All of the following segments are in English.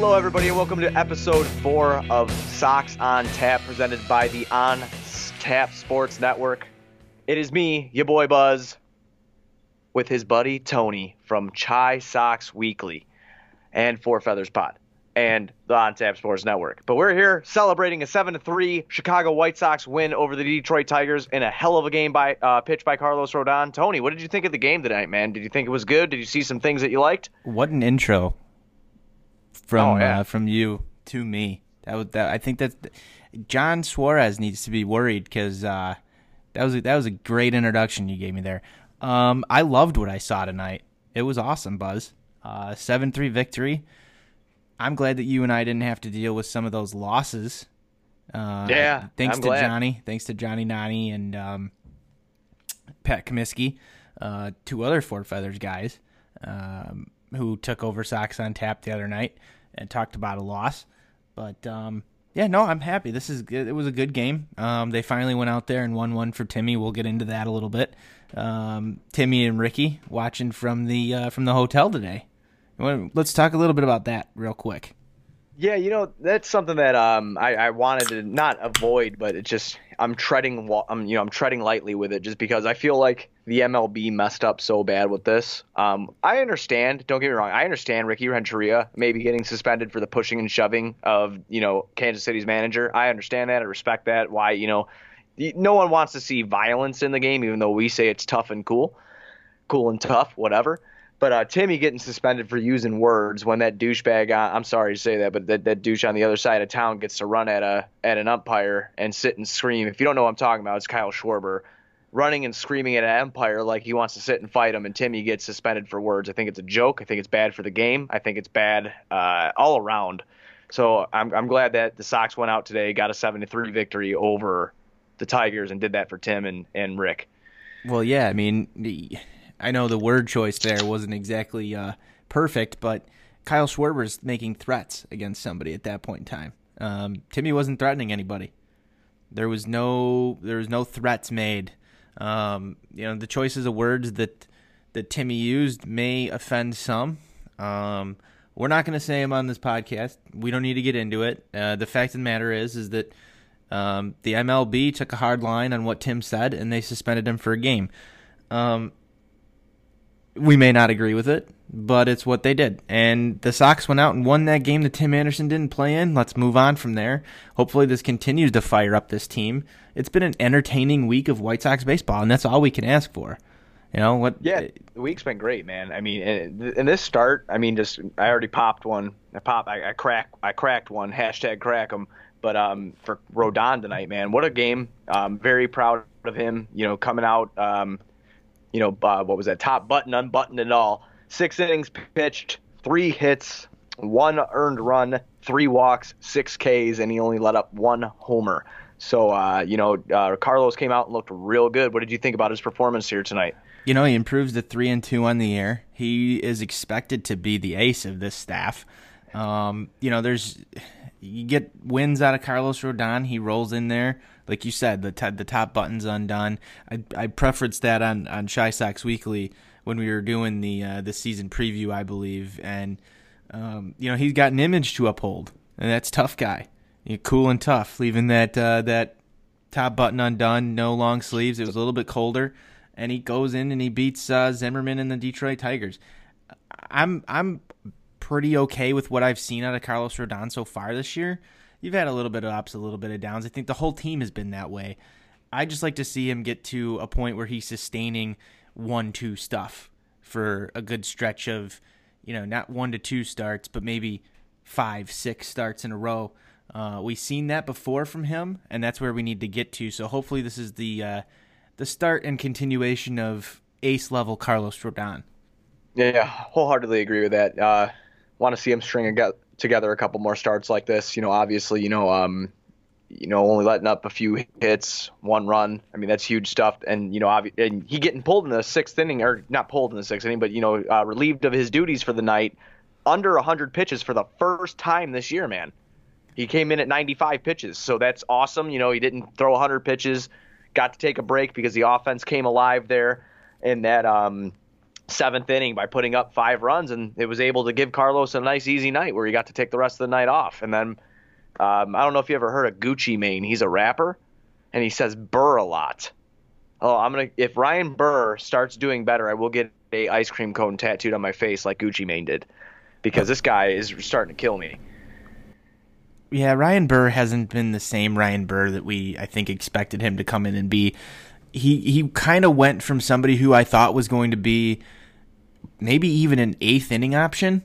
Hello, everybody, and welcome to episode four of Sox on Tap, presented by the On Tap Sports Network. It is me, your boy Buzz, with his buddy Tony from Chi Sox Weekly and Four Feathers Pod and the On Tap Sports Network. But we're here celebrating a 7 3 Chicago White Sox win over the Detroit Tigers in a hell of a game by uh, pitched by Carlos Rodon. Tony, what did you think of the game tonight, man? Did you think it was good? Did you see some things that you liked? What an intro from Oh, yeah. uh, from you to me. That was that. I think that John Suarez needs to be worried because uh, that was a, that was a great introduction you gave me there. Um, I loved what I saw tonight. It was awesome, Buzz. Uh, Seven three victory. I'm glad that you and I didn't have to deal with some of those losses. Uh, Yeah, thanks I'm to glad. Johnny, thanks to Johnny Nani and um, Pat Comiskey, uh, two other Four Feathers guys um, who took over Sox on Tap the other night and talked about a loss. But um, yeah, no, I'm happy. This is good. It was a good game. Um, they finally went out there and won one for Timmy. We'll get into that a little bit. Um, Timmy and Ricky watching from the uh, from the hotel today. Let's talk a little bit about that real quick. Yeah, you know that's something that um I, I wanted to not avoid, but it just I'm treading I'm you know I'm treading lightly with it just because I feel like the MLB messed up so bad with this. Um, I understand. Don't get me wrong. I understand Ricky Renteria maybe getting suspended for the pushing and shoving of you know Kansas City's manager. I understand that. I respect that. Why you know no one wants to see violence in the game, even though we say it's tough and cool, cool and tough, whatever. But uh, Timmy getting suspended for using words when that douchebag, uh, I'm sorry to say that, but that, that douche on the other side of town gets to run at a at an umpire and sit and scream. If you don't know what I'm talking about, it's Kyle Schwarber running and screaming at an umpire like he wants to sit and fight him, and Timmy gets suspended for words. I think it's a joke. I think it's bad for the game. I think it's bad uh, all around. So I'm I'm glad that the Sox went out today, got a seven to three victory over the Tigers, and did that for Tim and and Rick. Well, yeah, I mean, I know the word choice there wasn't exactly uh, perfect, but Kyle Schwarber's making threats against somebody at that point in time. Um, Timmy wasn't threatening anybody. There was no there was no threats made. Um, you know, the choices of words that that Timmy used may offend some. Um, we're not going to say them on this podcast. We don't need to get into it. Uh, the fact of the matter is, is that um, the MLB took a hard line on what Tim said, and they suspended him for a game. Um, we may not agree with it, but it's what they did. And the Sox went out and won that game that Tim Anderson didn't play in. Let's move on from there. Hopefully, this continues to fire up this team. It's been an entertaining week of White Sox baseball, and that's all we can ask for. You know what? Yeah, the week's been great, man. I mean, in this start, I mean, just I already popped one. I pop, I, I crack, I cracked one. Hashtag crack 'em. But um, for Rodon tonight, man, what a game! Um, very proud of him. You know, coming out. Um, you know, uh, what was that? Top button, unbuttoned it all. Six innings pitched, three hits, one earned run, three walks, six Ks, and he only let up one homer. So, uh, you know, uh, Carlos came out and looked real good. What did you think about his performance here tonight? You know, he improves to three and two on the year. He is expected to be the ace of this staff. Um, you know, there's you get wins out of Carlos Rodon. He rolls in there, like you said, the t- the top button's undone. I I preferenced that on on Chi Sox Weekly when we were doing the uh, the season preview, I believe, and um, you know he's got an image to uphold, and that's tough guy. you cool and tough, leaving that uh, that top button undone, no long sleeves. It was a little bit colder, and he goes in and he beats uh, Zimmermann and the Detroit Tigers. I'm I'm pretty okay with what I've seen out of Carlos Rodon so far this year. You've had a little bit of ups, a little bit of downs. I think the whole team has been that way. I just like to see him get to a point where he's sustaining one two stuff for a good stretch of, you know, not one to two starts, but maybe five, six starts in a row. Uh, we've seen that before from him, and that's where we need to get to. So hopefully, this is the uh, the start and continuation of ace level Carlos Rodon. Yeah, wholeheartedly agree with that. Uh, Want to see him string a, together a couple more starts like this. You know, obviously, you know, um, you know, only letting up a few hits, one run. I mean, that's huge stuff. And you know, obvi- and he getting pulled in the sixth inning, or not pulled in the sixth inning, but you know, uh, relieved of his duties for the night, under 100 pitches for the first time this year, man. He came in at 95 pitches, so that's awesome. You know, he didn't throw 100 pitches, got to take a break because the offense came alive there and that um, seventh inning by putting up five runs, and it was able to give Carlos a nice, easy night where he got to take the rest of the night off. And then um, I don't know if you ever heard of Gucci Mane. He's a rapper, and he says Burr a lot. Oh, I'm gonna if Ryan Burr starts doing better, I will get a ice cream cone tattooed on my face like Gucci Mane did, because this guy is starting to kill me. Yeah, Ryan Burr hasn't been the same Ryan Burr that we I think expected him to come in and be. He he kind of went from somebody who I thought was going to be maybe even an eighth inning option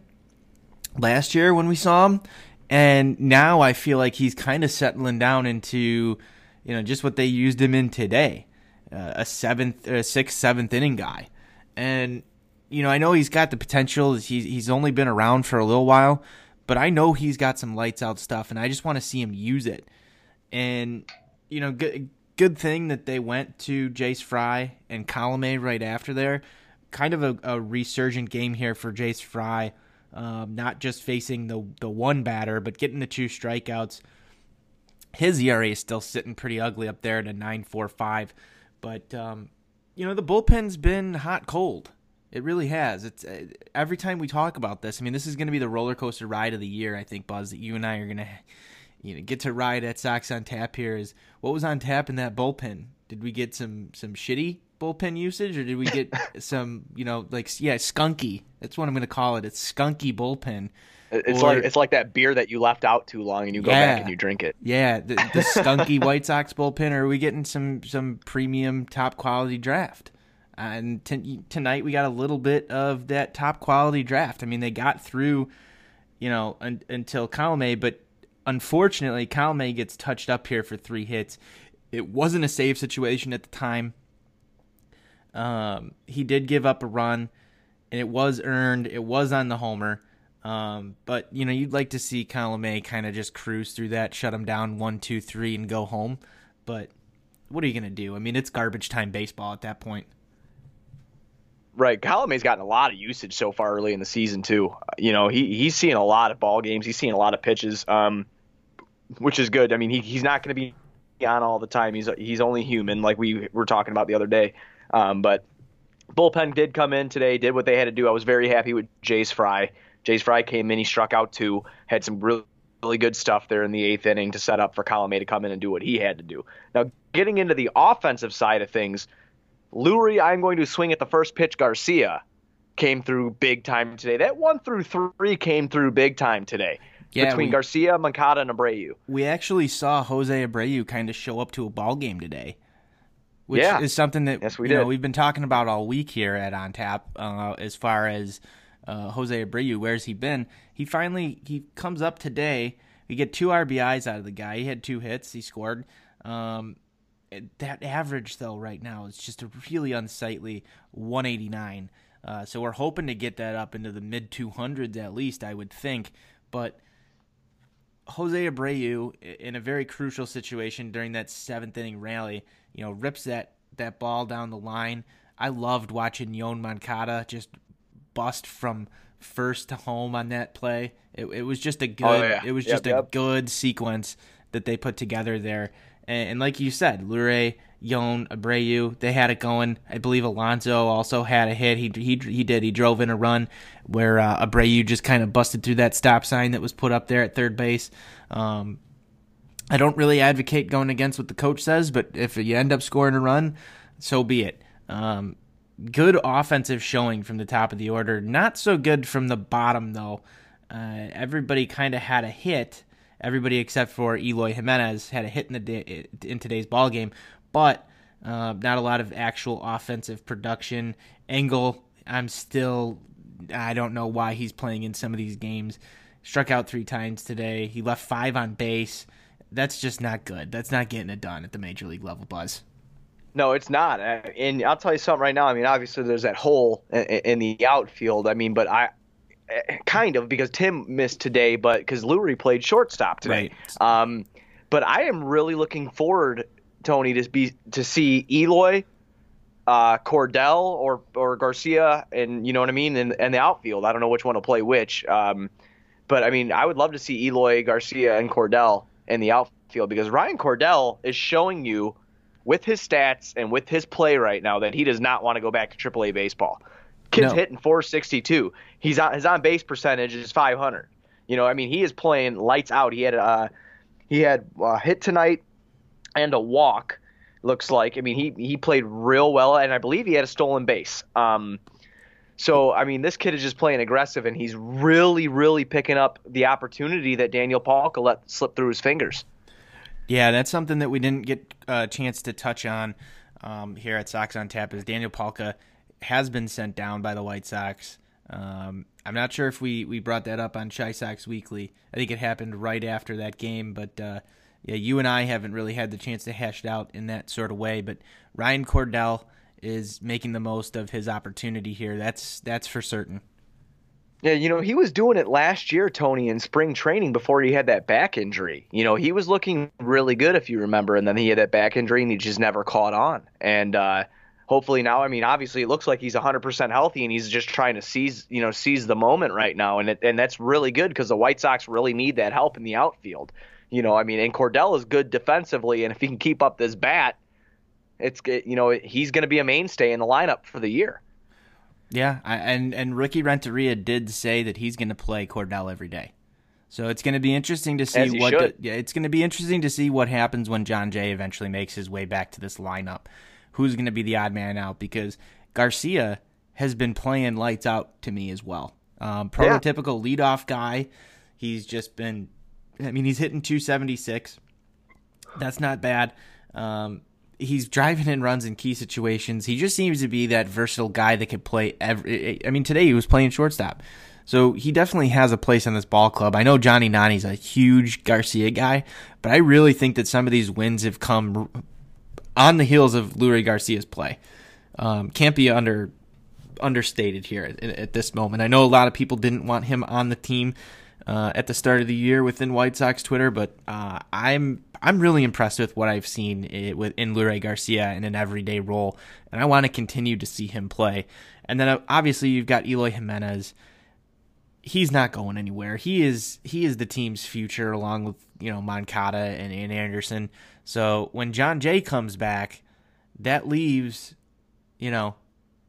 last year when we saw him, and now I feel like he's kind of settling down into you know just what they used him in today, uh, a seventh, a sixth, seventh inning guy, and you know I know he's got the potential. He's he's only been around for a little while but I know he's got some lights out stuff, and I just want to see him use it. And you know, good good thing that they went to Jace Fry and Colome right after there. Kind of a, a resurgent game here for Jace Fry, um, not just facing the the one batter, but getting the two strikeouts. His ERA is still sitting pretty ugly up there at a nine four five, but um, you know the bullpen's been hot cold. It really has. It's uh, every time we talk about this. I mean, this is going to be the roller coaster ride of the year. I think Buzz that you and I are going to, you know, get to ride at Sox on Tap. Here is what was on tap in that bullpen. Did we get some some shitty bullpen usage, or did we get some, you know, like yeah, skunky? That's what I'm going to call it. It's skunky bullpen. It's or, like it's like that beer that you left out too long and you go yeah, back and you drink it. Yeah, the, the skunky White Sox bullpen. Or are we getting some some premium top quality draft? and t- tonight we got a little bit of that top quality draft. I mean, they got through, you know, un- until Colome, but unfortunately, Colome gets touched up here for three hits. It wasn't a save situation at the time. Um, he did give up a run, and it was earned. It was on the homer. Um, but you know, you'd like to see Colome kind of just cruise through that, shut him down one, two, three, and go home. But what are you gonna do? I mean, it's garbage time baseball at that point. Right, Colome's gotten a lot of usage so far early in the season too. You know, he he's seeing a lot of ball games. He's seeing a lot of pitches, um, which is good. I mean, he he's not going to be on all the time. He's he's only human, like we were talking about the other day. Um, but bullpen did come in today, did what they had to do. I was very happy with Jace Fry. Jace Fry came in, he struck out two, had some really really good stuff there in the eighth inning to set up for Colome to come in and do what he had to do. Now, getting into the offensive side of things Leury, I'm going to swing at the first pitch. Garcia came through big time today. That one through three came through big time today. Yeah, between we, Garcia, Moncada, and Abreu. We actually saw Jose Abreu kind of show up to a ball game today, which yeah. is something that yes, we you did. know we've been talking about all week here at On Tap. Uh, as far as uh, Jose Abreu, where's he been? He finally he comes up today. We get two RBIs out of the guy. He had two hits. He scored. Um, that average though right now is just a really unsightly 189. Uh, so we're hoping to get that up into the mid 200s at least, I would think. But Jose Abreu, in a very crucial situation during that seventh inning rally, you know, rips that that ball down the line. I loved watching Yoan Moncada just bust from first to home on that play. It, it was just a oh, good. Oh, yeah. It was just yep, a good sequence that they put together there. And, and like you said, Leury, Yoan, Abreu, they had it going. I believe Alonso also had a hit. He he he did. He drove in a run where uh, Abreu just kind of busted through that stop sign that was put up there at third base. Um, I don't really advocate going against what the coach says, but if you end up scoring a run, so be it. Um, good offensive showing from the top of the order. Not so good from the bottom though. Uh, everybody kind of had a hit Everybody except for Eloy Jimenez had a hit in the day, in today's ball game, but uh, not a lot of actual offensive production. Engel, I'm still I don't know why he's playing in some of these games. struck out three times today. He left five on base. That's just not good. That's not getting it done at the major league level, Buzz. No, it's not. Uh, and I'll tell you something right now. I mean, obviously there's that hole in the outfield. I mean, but I eh, kind of because Tim missed today, but because Leury played shortstop today. Right. Um, but I am really looking forward, Tony, to be to see Eloy, uh, Cordell, or or Garcia, and you know what I mean, and and the outfield. I don't know which one will play which. Um, but I mean, I would love to see Eloy, Garcia, and Cordell in the outfield because Ryan Cordell is showing you with his stats and with his play right now that he does not want to go back to AAA baseball. Kid's no. hitting 462. He's on his on base percentage is 500. You know, I mean, he is playing lights out. He had a he had a hit tonight and a walk. Looks like. I mean, he he played real well, and I believe he had a stolen base. Um, so I mean, this kid is just playing aggressive, and he's really, really picking up the opportunity that Daniel Palka let slip through his fingers. Yeah, that's something that we didn't get a chance to touch on um, here at Sox on Tap. Is Daniel Palka has been sent down by the White Sox. Um, I'm not sure if we, we brought that up on Chi Sox Weekly. I think it happened right after that game, but uh, yeah, you and I haven't really had the chance to hash it out in that sort of way. But Ryan Cordell is making the most of his opportunity here. That's that's for certain. Yeah, you know, he was doing it last year, Tony, in spring training before he had that back injury. You know, he was looking really good, if you remember, and then he had that back injury and he just never caught on. And uh, hopefully now, I mean, obviously it looks like he's 100% healthy and he's just trying to seize, you know, seize the moment right now. And, it, and that's really good because the White Sox really need that help in the outfield. You know, I mean, and Cordell is good defensively, and if he can keep up this bat, it's you know he's going to be a mainstay in the lineup for the year. Yeah, I, and and Ricky Renteria did say that he's going to play Cordell every day. So it's going to be interesting to see what. The, yeah, it's going to be interesting to see what happens when Jon Jay eventually makes his way back to this lineup. Who's going to be the odd man out? Because Garcia has been playing lights out to me as well. Um, prototypical yeah. leadoff guy. He's just been. I mean, he's hitting 276. That's not bad. Um, he's driving in runs in key situations. He just seems to be that versatile guy that can play every. I mean, today he was playing shortstop, so he definitely has a place in this ball club. I know Johnny Nani's a huge Garcia guy, but I really think that some of these wins have come on the heels of Leury Garcia's play. Um, can't be under understated here at, at, this moment. I know a lot of people didn't want him on the team uh, at the start of the year within White Sox Twitter, but uh, I'm I'm really impressed with what I've seen it, with in Leury Garcia in an everyday role, and I want to continue to see him play. And then uh, obviously you've got Eloy Jimenez. He's not going anywhere. He is he is the team's future, along with you know Moncada and, and Anderson. So when Jon Jay comes back, that leaves you know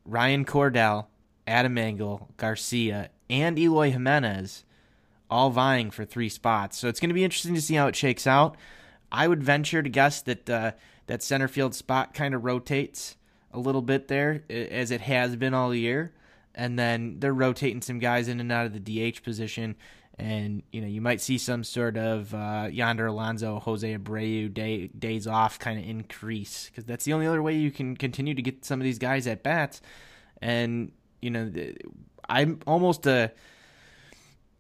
Ryan Cordell, Adam Engel, Garcia, and Eloy Jimenez all vying for three spots. So it's going to be interesting to see how it shakes out. I would venture to guess that uh, that center field spot kind of rotates a little bit there, as it has been all year. And then they're rotating some guys in and out of the DH position. And, you know, you might see some sort of uh, Yonder Alonso, Jose Abreu day, days off kind of increase because that's the only other way you can continue to get some of these guys at bats. And, you know, I'm almost a.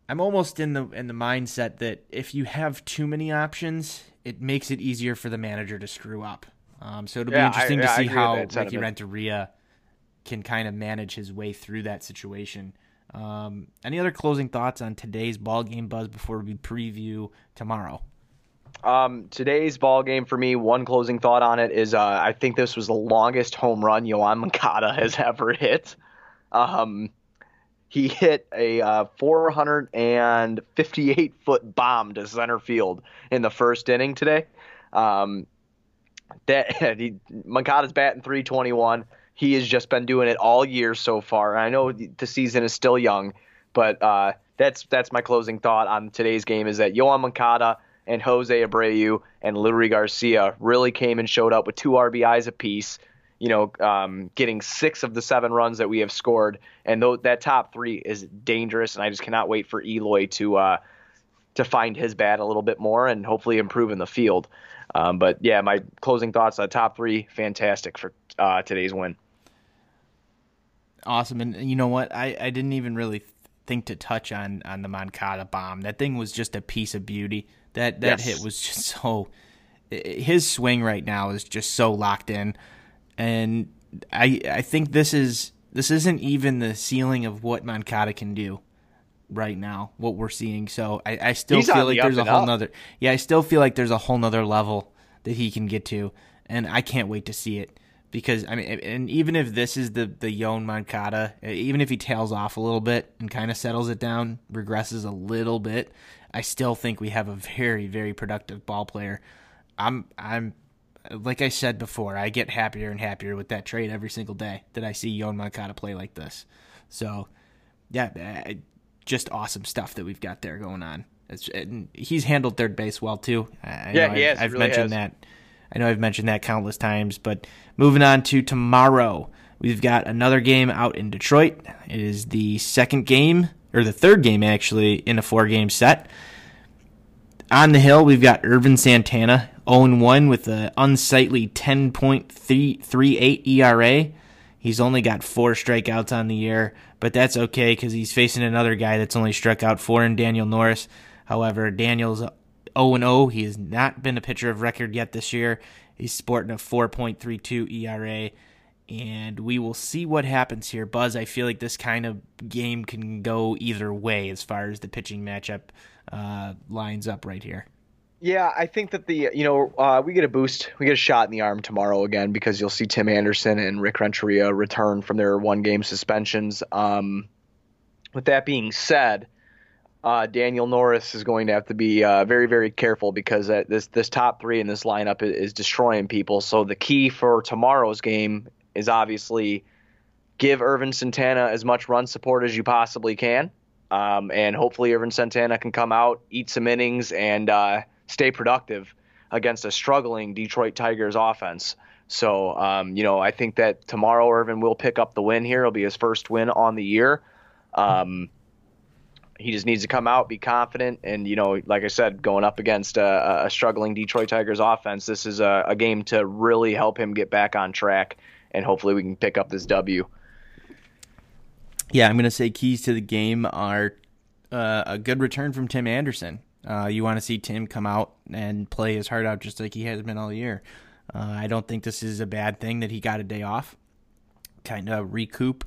I'm almost in the in the mindset that if you have too many options, it makes it easier for the manager to screw up. Um, so it'll yeah, be interesting I, to see how Ricky Renteria can kind of manage his way through that situation. Um, any other closing thoughts on today's ball game buzz before we preview tomorrow? Um, today's ball game for me, one closing thought on it is uh, I think this was the longest home run Yoan Moncada has ever hit. Um, he hit a uh, 458 foot bomb to center field in the first inning today. Um, that he, Moncada's batting 321. He has just been doing it all year so far. I know the season is still young, but uh, that's that's my closing thought on today's game is that Yoan Moncada and Jose Abreu and Leury Garcia really came and showed up with two RBIs apiece you know, um, getting six of the seven runs that we have scored, and th- that top three is dangerous. And I just cannot wait for Eloy to uh, to find his bat a little bit more and hopefully improve in the field. Um, but yeah, my closing thoughts: uh, top three, fantastic for uh, today's win. Awesome, and you know what? I, I didn't even really think to touch on on the Moncada bomb. That thing was just a piece of beauty. That that yes. hit was just so. His swing right now is just so locked in, and I I think this is this isn't even the ceiling of what Moncada can do right now. What we're seeing, so I, I still He's feel like there's a whole up. nother. Yeah, I still feel like there's a whole nother level that he can get to, and I can't wait to see it because I mean, and even if this is the the Yoan Moncada, even if he tails off a little bit and kind of settles it down, regresses a little bit, I still think we have a very very productive ball player. I'm I'm like I said before, I get happier and happier with that trade every single day that I see Yoan Moncada play like this. So, yeah, uh, just awesome stuff that we've got there going on. It's, he's handled third base well too. I yeah, he I've, I've really mentioned has. that I know I've mentioned that countless times, but moving on to tomorrow, we've got another game out in Detroit. It is the second game, or the third game actually, in a four game set. On the hill, we've got Ervin Santana, 0 1 with an unsightly 10.38 ERA. He's only got four strikeouts on the year, but that's okay because he's facing another guy that's only struck out four in Daniel Norris. However, Daniel's 0 0. He has not been a pitcher of record yet this year. He's sporting a 4.32 ERA. And we will see what happens here. Buzz, I feel like this kind of game can go either way as far as the pitching matchup uh, lines up right here. Yeah, I think that the you know uh, we get a boost, we get a shot in the arm tomorrow again because you'll see Tim Anderson and Rick Renteria return from their one game suspensions. Um, with that being said, uh, Daniel Norris is going to have to be uh, very, very careful because uh, this this top three in this lineup is, is, destroying people. So the key for tomorrow's game is obviously give Ervin Santana as much run support as you possibly can, um, and hopefully Ervin Santana can come out, eat some innings, and uh, stay productive against a struggling Detroit Tigers offense. So um, you know I think that tomorrow Ervin will pick up the win here. It'll be his first win on the year. Um, he just needs to come out, be confident, and you know, like I said, going up against a, a struggling Detroit Tigers offense, this is a, a, game to really help him get back on track, and hopefully we can pick up this W. Yeah, I'm going to say keys to the game are uh, a good return from Tim Anderson. Uh, you want to see Tim come out and play his heart out just like he has been all year. Uh, I don't think this is a bad thing that he got a day off, kind of recoup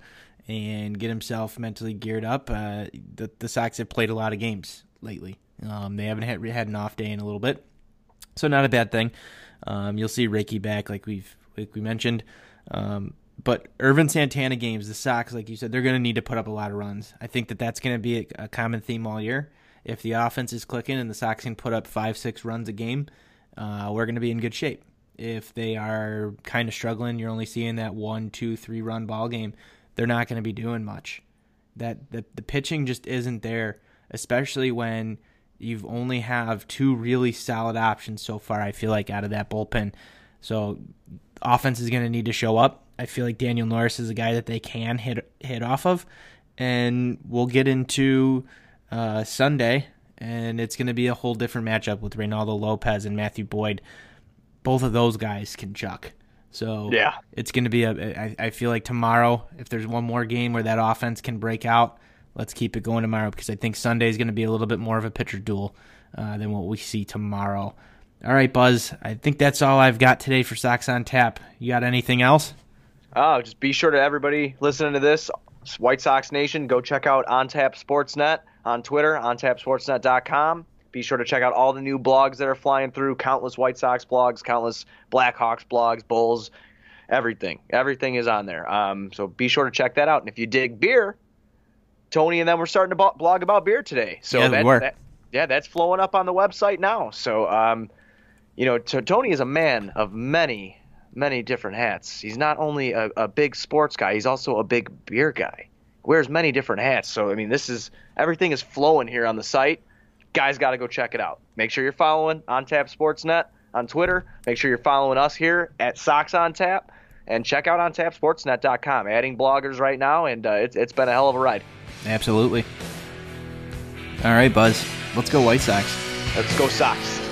and get himself mentally geared up. Uh, the the Sox have played a lot of games lately. Um, they haven't had had an off day in a little bit, so not a bad thing. Um, you'll see Ricky back, like we've like we mentioned. Um, but Ervin Santana games, the Sox, like you said, they're going to need to put up a lot of runs. I think that that's going to be a, a, common theme all year. If the offense is clicking and the Sox can put up five, six runs a game, uh, we're going to be in good shape. If they are kind of struggling, you're only seeing that one, two, three run ball game they're not going to be doing much. That the the pitching just isn't there, especially when you've only have two really solid options so far. I feel like out of that bullpen, so offense is going to need to show up. I feel like Daniel Norris is a guy that they can hit hit off of, and we'll get into uh, Sunday, and it's going to be a whole different matchup with Reynaldo Lopez and Matthew Boyd. Both of those guys can chuck. So yeah, it's going to be a. I, I feel like tomorrow, if there's one more game where that offense can break out, let's keep it going tomorrow because I think Sunday is going to be a little bit more of a pitcher duel uh, than what we see tomorrow. All right, Buzz. I think that's all I've got today for Sox on Tap. You got anything else? Oh, just be sure to everybody listening to this, White Sox Nation, go check out On Tap Sportsnet on Twitter, ontapsportsnet.com. Be sure to check out all the new blogs that are flying through countless White Sox blogs, countless Blackhawks blogs, Bulls, everything. Everything is on there. Um, so be sure to check that out. And if you dig beer, Tony and them were starting to blog about beer today. So yeah, that, that, yeah, that's flowing up on the website now. So, um, you know, t- Tony is a man of many, many different hats. He's not only a, a big sports guy, he's also a big beer guy. Wears many different hats. So, I mean, this is everything is flowing here on the site guys got to go check it out. Make sure you're following On Tap Sportsnet on Twitter. Make sure you're following us here at Sox on Tap, and check out OnTapSportsnet.com. Adding bloggers right now, and uh, it's it's been a hell of a ride. Absolutely. All right, Buzz. Let's go White Sox. Let's go Sox.